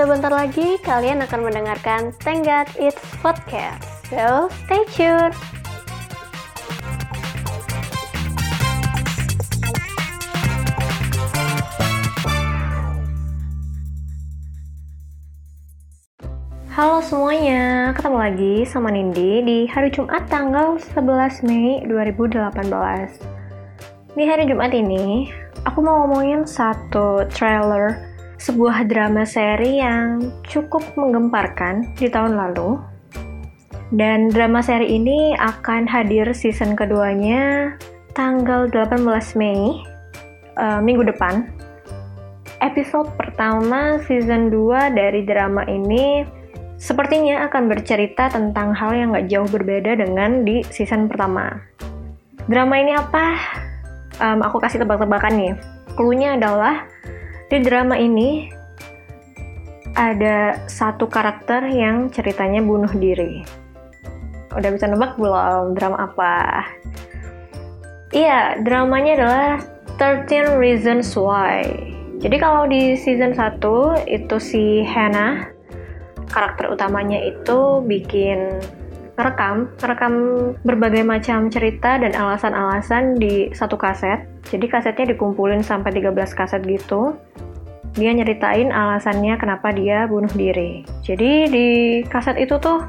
Sebentar lagi kalian akan mendengarkan God It's Podcast. So, stay tuned. Halo semuanya, ketemu lagi sama Nindi di hari Jumat tanggal 11 Mei 2018. Di hari Jumat ini, aku mau ngomongin satu trailer sebuah drama seri yang cukup menggemparkan di tahun lalu. Dan drama seri ini akan hadir season keduanya tanggal 18 Mei, uh, minggu depan. Episode pertama season 2 dari drama ini Sepertinya akan bercerita tentang hal yang gak jauh berbeda dengan di season pertama. Drama ini apa? Um, aku kasih tebak-tebakan nih. Cluenya adalah di drama ini ada satu karakter yang ceritanya bunuh diri. Udah bisa nebak belum drama apa? Iya, dramanya adalah 13 Reasons Why. Jadi kalau di season 1 itu si Hannah karakter utamanya itu bikin rekam, rekam berbagai macam cerita dan alasan-alasan di satu kaset. Jadi kasetnya dikumpulin sampai 13 kaset gitu. Dia nyeritain alasannya kenapa dia bunuh diri. Jadi di kaset itu tuh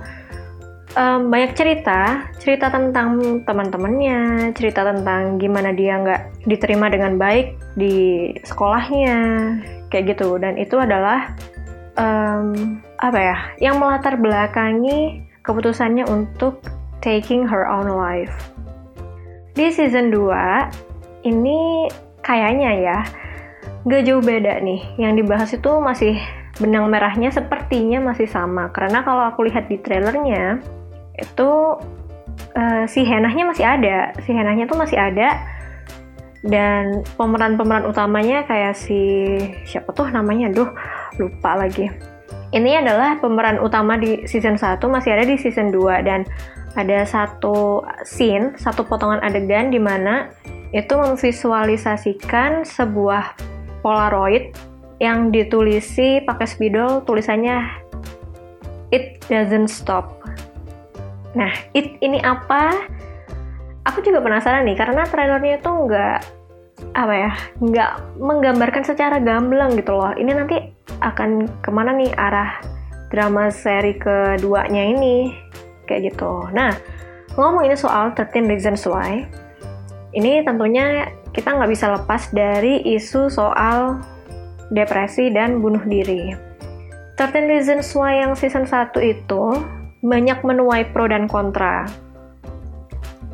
um, banyak cerita, cerita tentang teman-temannya, cerita tentang gimana dia nggak diterima dengan baik di sekolahnya, kayak gitu. Dan itu adalah um, apa ya yang melatar belakangi keputusannya untuk taking her own life. Di season 2 ini kayaknya ya gak jauh beda nih. Yang dibahas itu masih benang merahnya sepertinya masih sama. Karena kalau aku lihat di trailernya itu uh, si Henahnya masih ada. Si Henahnya tuh masih ada dan pemeran-pemeran utamanya kayak si siapa tuh namanya duh lupa lagi ini adalah pemeran utama di season 1 masih ada di season 2 dan ada satu scene, satu potongan adegan di mana itu memvisualisasikan sebuah polaroid yang ditulisi pakai spidol tulisannya it doesn't stop. Nah, it ini apa? Aku juga penasaran nih karena trailernya itu nggak apa ya, nggak menggambarkan secara gamblang gitu loh. Ini nanti akan ke mana nih arah drama seri keduanya ini kayak gitu. Nah, ngomong ini soal 13 Reasons Why, ini tentunya kita nggak bisa lepas dari isu soal depresi dan bunuh diri. 13 Reasons Why yang season 1 itu banyak menuai pro dan kontra.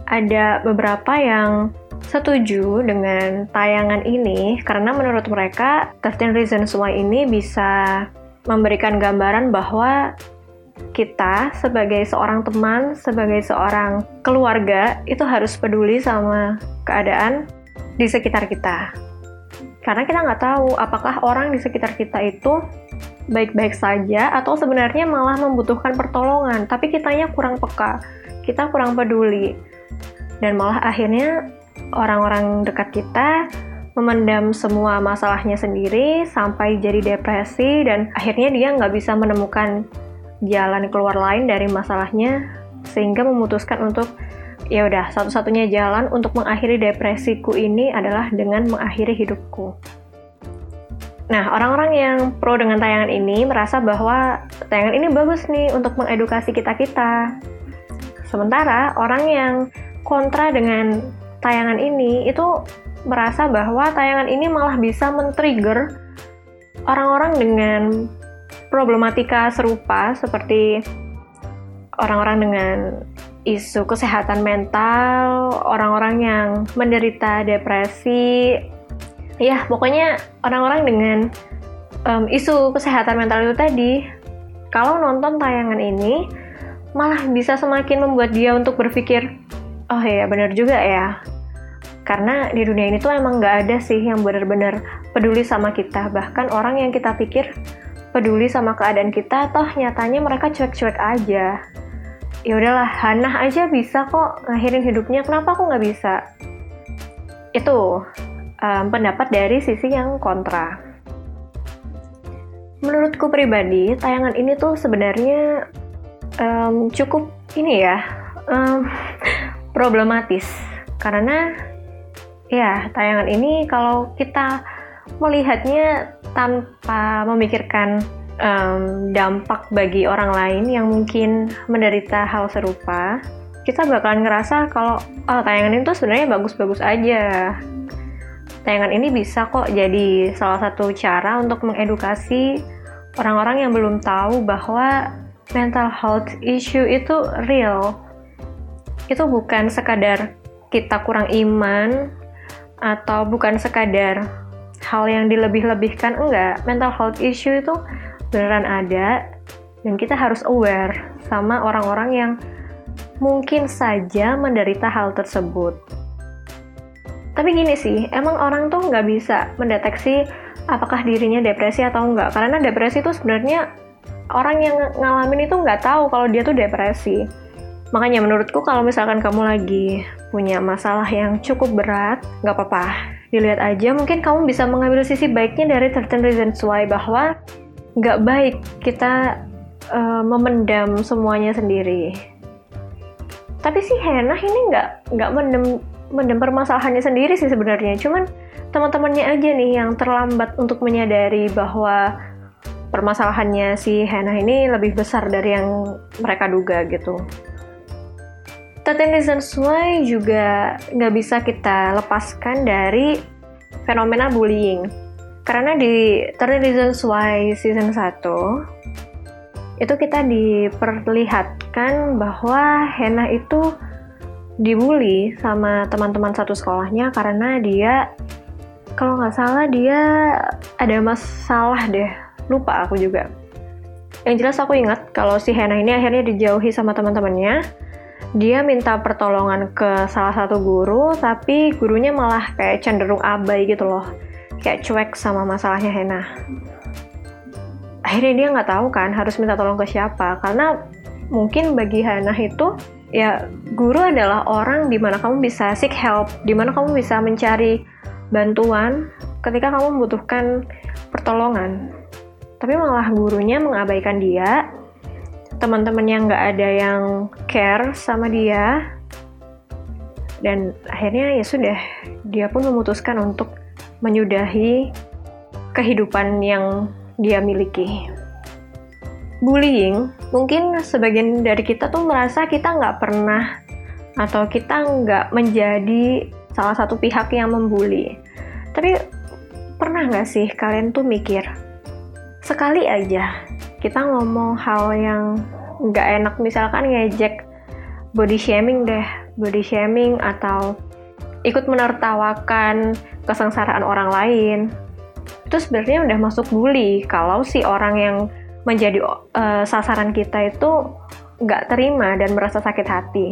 Ada beberapa yang setuju dengan tayangan ini karena menurut mereka 13 Reasons Why ini bisa memberikan gambaran bahwa kita sebagai seorang teman, sebagai seorang keluarga itu harus peduli sama keadaan di sekitar kita. Karena kita nggak tahu apakah orang di sekitar kita itu baik-baik saja atau sebenarnya malah membutuhkan pertolongan, tapi kitanya kurang peka, kita kurang peduli. Dan malah akhirnya orang-orang dekat kita memendam semua masalahnya sendiri sampai jadi depresi dan akhirnya dia nggak bisa menemukan jalan keluar lain dari masalahnya sehingga memutuskan untuk ya udah satu-satunya jalan untuk mengakhiri depresiku ini adalah dengan mengakhiri hidupku. Nah, orang-orang yang pro dengan tayangan ini merasa bahwa tayangan ini bagus nih untuk mengedukasi kita-kita. Sementara orang yang kontra dengan tayangan ini itu merasa bahwa tayangan ini malah bisa men-trigger orang-orang dengan problematika serupa seperti orang-orang dengan isu kesehatan mental, orang-orang yang menderita depresi, ya pokoknya orang-orang dengan um, isu kesehatan mental itu tadi, kalau nonton tayangan ini malah bisa semakin membuat dia untuk berpikir, oh ya benar juga ya, karena di dunia ini tuh emang nggak ada sih yang benar-benar peduli sama kita. Bahkan orang yang kita pikir peduli sama keadaan kita toh nyatanya mereka cuek-cuek aja. Ya udahlah Hana aja bisa kok ngakhirin hidupnya. Kenapa aku nggak bisa? Itu um, pendapat dari sisi yang kontra. Menurutku pribadi tayangan ini tuh sebenarnya um, cukup ini ya um, problematis. Karena ya tayangan ini kalau kita melihatnya tanpa memikirkan um, dampak bagi orang lain yang mungkin menderita hal serupa kita bakalan ngerasa kalau oh, tayangan ini tuh sebenarnya bagus-bagus aja tayangan ini bisa kok jadi salah satu cara untuk mengedukasi orang-orang yang belum tahu bahwa mental health issue itu real. Itu bukan sekadar kita kurang iman atau bukan sekadar hal yang dilebih-lebihkan enggak. Mental health issue itu beneran ada dan kita harus aware sama orang-orang yang mungkin saja menderita hal tersebut. Tapi gini sih, emang orang tuh nggak bisa mendeteksi apakah dirinya depresi atau enggak. Karena depresi itu sebenarnya orang yang ngalamin itu nggak tahu kalau dia tuh depresi. Makanya menurutku kalau misalkan kamu lagi punya masalah yang cukup berat, nggak apa-apa. Dilihat aja, mungkin kamu bisa mengambil sisi baiknya dari 13 Reasons Why bahwa nggak baik kita uh, memendam semuanya sendiri. Tapi si Hena ini nggak nggak mendem mendem permasalahannya sendiri sih sebenarnya. Cuman teman-temannya aja nih yang terlambat untuk menyadari bahwa permasalahannya si Hannah ini lebih besar dari yang mereka duga gitu. Thirteen Reasons Why juga nggak bisa kita lepaskan dari fenomena bullying. Karena di Thirteen Reasons Why season 1 itu kita diperlihatkan bahwa Hannah itu dibully sama teman-teman satu sekolahnya karena dia kalau nggak salah dia ada masalah deh. Lupa aku juga. Yang jelas aku ingat kalau si Hena ini akhirnya dijauhi sama teman-temannya dia minta pertolongan ke salah satu guru tapi gurunya malah kayak cenderung abai gitu loh kayak cuek sama masalahnya Hena akhirnya dia nggak tahu kan harus minta tolong ke siapa karena mungkin bagi Hana itu ya guru adalah orang di mana kamu bisa seek help, di mana kamu bisa mencari bantuan ketika kamu membutuhkan pertolongan. Tapi malah gurunya mengabaikan dia, teman-teman yang nggak ada yang care sama dia, dan akhirnya ya sudah, dia pun memutuskan untuk menyudahi kehidupan yang dia miliki bullying, mungkin sebagian dari kita tuh merasa kita nggak pernah atau kita nggak menjadi salah satu pihak yang membuli. Tapi pernah nggak sih kalian tuh mikir, sekali aja kita ngomong hal yang nggak enak, misalkan ngejek body shaming deh, body shaming atau ikut menertawakan kesengsaraan orang lain, itu sebenarnya udah masuk bully kalau si orang yang menjadi uh, sasaran kita itu nggak terima dan merasa sakit hati.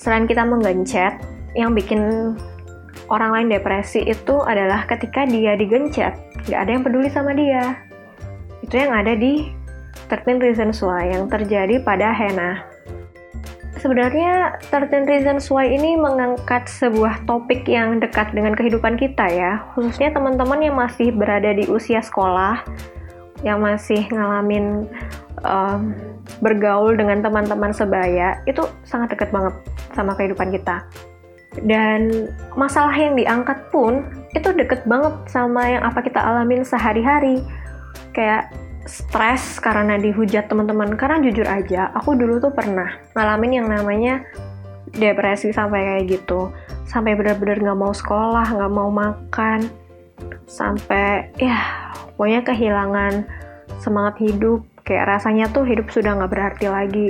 Selain kita menggencet, yang bikin orang lain depresi itu adalah ketika dia digencet, nggak ada yang peduli sama dia. Itu yang ada di 13 Reasons Why yang terjadi pada Hena. Sebenarnya 13 Reasons Why ini mengangkat sebuah topik yang dekat dengan kehidupan kita ya, khususnya teman-teman yang masih berada di usia sekolah yang masih ngalamin um, bergaul dengan teman-teman sebaya itu sangat dekat banget sama kehidupan kita. Dan masalah yang diangkat pun itu deket banget sama yang apa kita alamin sehari-hari. Kayak stres karena dihujat teman-teman. Karena jujur aja aku dulu tuh pernah ngalamin yang namanya depresi sampai kayak gitu. Sampai benar-benar nggak mau sekolah nggak mau makan. Sampai ya pokoknya kehilangan semangat hidup. Kayak rasanya tuh hidup sudah nggak berarti lagi.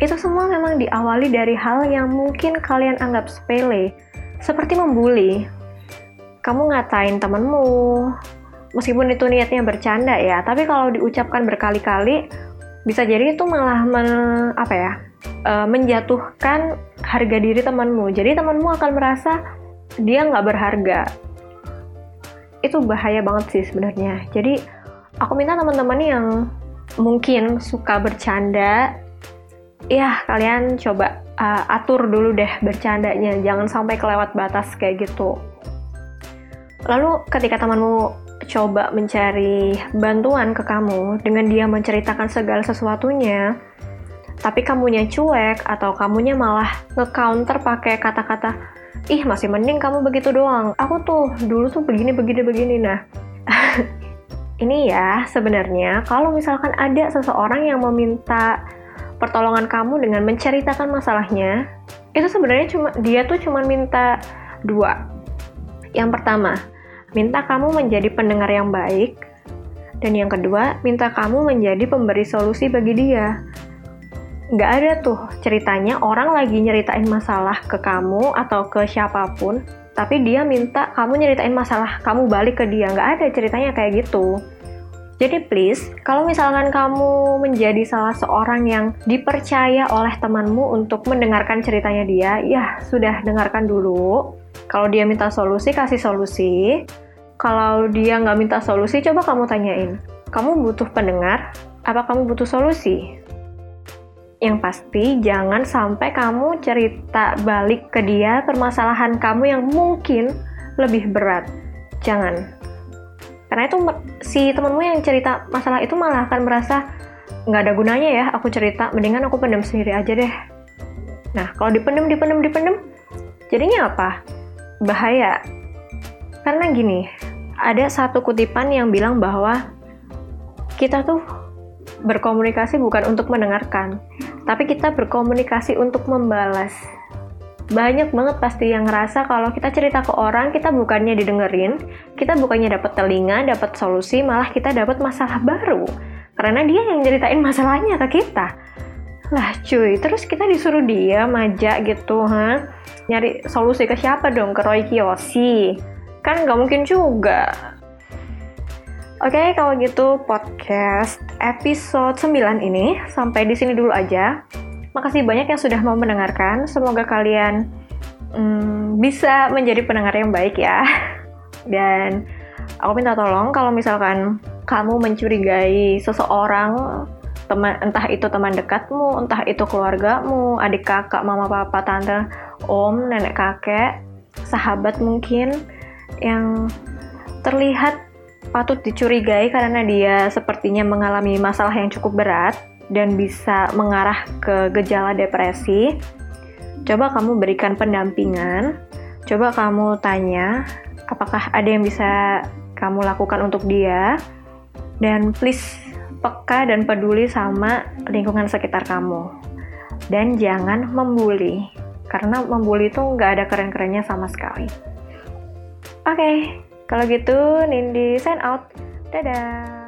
Itu semua memang diawali dari hal yang mungkin kalian anggap sepele. Seperti membuli. Kamu ngatain temenmu meskipun itu niatnya bercanda ya tapi kalau diucapkan berkali-kali bisa jadi itu malah men, apa ya e, menjatuhkan harga diri temanmu jadi temanmu akan merasa dia nggak berharga itu bahaya banget sih sebenarnya. Jadi aku minta teman-teman yang mungkin suka bercanda, ya kalian coba uh, atur dulu deh bercandanya, jangan sampai kelewat batas kayak gitu. Lalu ketika temanmu coba mencari bantuan ke kamu dengan dia menceritakan segala sesuatunya, tapi kamunya cuek atau kamunya malah nge-counter pakai kata-kata, ih masih mending kamu begitu doang, aku tuh dulu tuh begini, begini, begini, nah. ini ya sebenarnya kalau misalkan ada seseorang yang meminta pertolongan kamu dengan menceritakan masalahnya, itu sebenarnya cuma dia tuh cuma minta dua. Yang pertama, minta kamu menjadi pendengar yang baik, dan yang kedua, minta kamu menjadi pemberi solusi bagi dia. Nggak ada tuh ceritanya orang lagi nyeritain masalah ke kamu atau ke siapa pun, tapi dia minta kamu nyeritain masalah kamu balik ke dia. Nggak ada ceritanya kayak gitu. Jadi please, kalau misalkan kamu menjadi salah seorang yang dipercaya oleh temanmu untuk mendengarkan ceritanya dia, ya sudah dengarkan dulu. Kalau dia minta solusi, kasih solusi. Kalau dia nggak minta solusi, coba kamu tanyain. Kamu butuh pendengar? Apa kamu butuh solusi? Yang pasti, jangan sampai kamu cerita balik ke dia permasalahan kamu yang mungkin lebih berat. Jangan karena itu si temenmu yang cerita masalah itu malah akan merasa nggak ada gunanya ya aku cerita mendingan aku pendam sendiri aja deh nah kalau dipendem dipendem dipendem jadinya apa bahaya karena gini ada satu kutipan yang bilang bahwa kita tuh berkomunikasi bukan untuk mendengarkan tapi kita berkomunikasi untuk membalas banyak banget pasti yang ngerasa kalau kita cerita ke orang kita bukannya didengerin, kita bukannya dapat telinga, dapat solusi, malah kita dapat masalah baru. Karena dia yang ceritain masalahnya ke kita. Lah cuy, terus kita disuruh dia aja gitu, ha? Nyari solusi ke siapa dong? Ke Roy Kiyoshi? Kan nggak mungkin juga. Oke, okay, kalau gitu podcast episode 9 ini sampai di sini dulu aja. Makasih banyak yang sudah mau mendengarkan. Semoga kalian hmm, bisa menjadi pendengar yang baik ya. Dan aku minta tolong kalau misalkan kamu mencurigai seseorang teman entah itu teman dekatmu, entah itu keluargamu, adik kakak, mama papa, tante, om, nenek kakek, sahabat mungkin yang terlihat patut dicurigai karena dia sepertinya mengalami masalah yang cukup berat dan bisa mengarah ke gejala depresi, coba kamu berikan pendampingan, coba kamu tanya apakah ada yang bisa kamu lakukan untuk dia, dan please peka dan peduli sama lingkungan sekitar kamu. Dan jangan membuli, karena membuli itu nggak ada keren-kerennya sama sekali. Oke, okay, kalau gitu Nindi sign out. Dadah!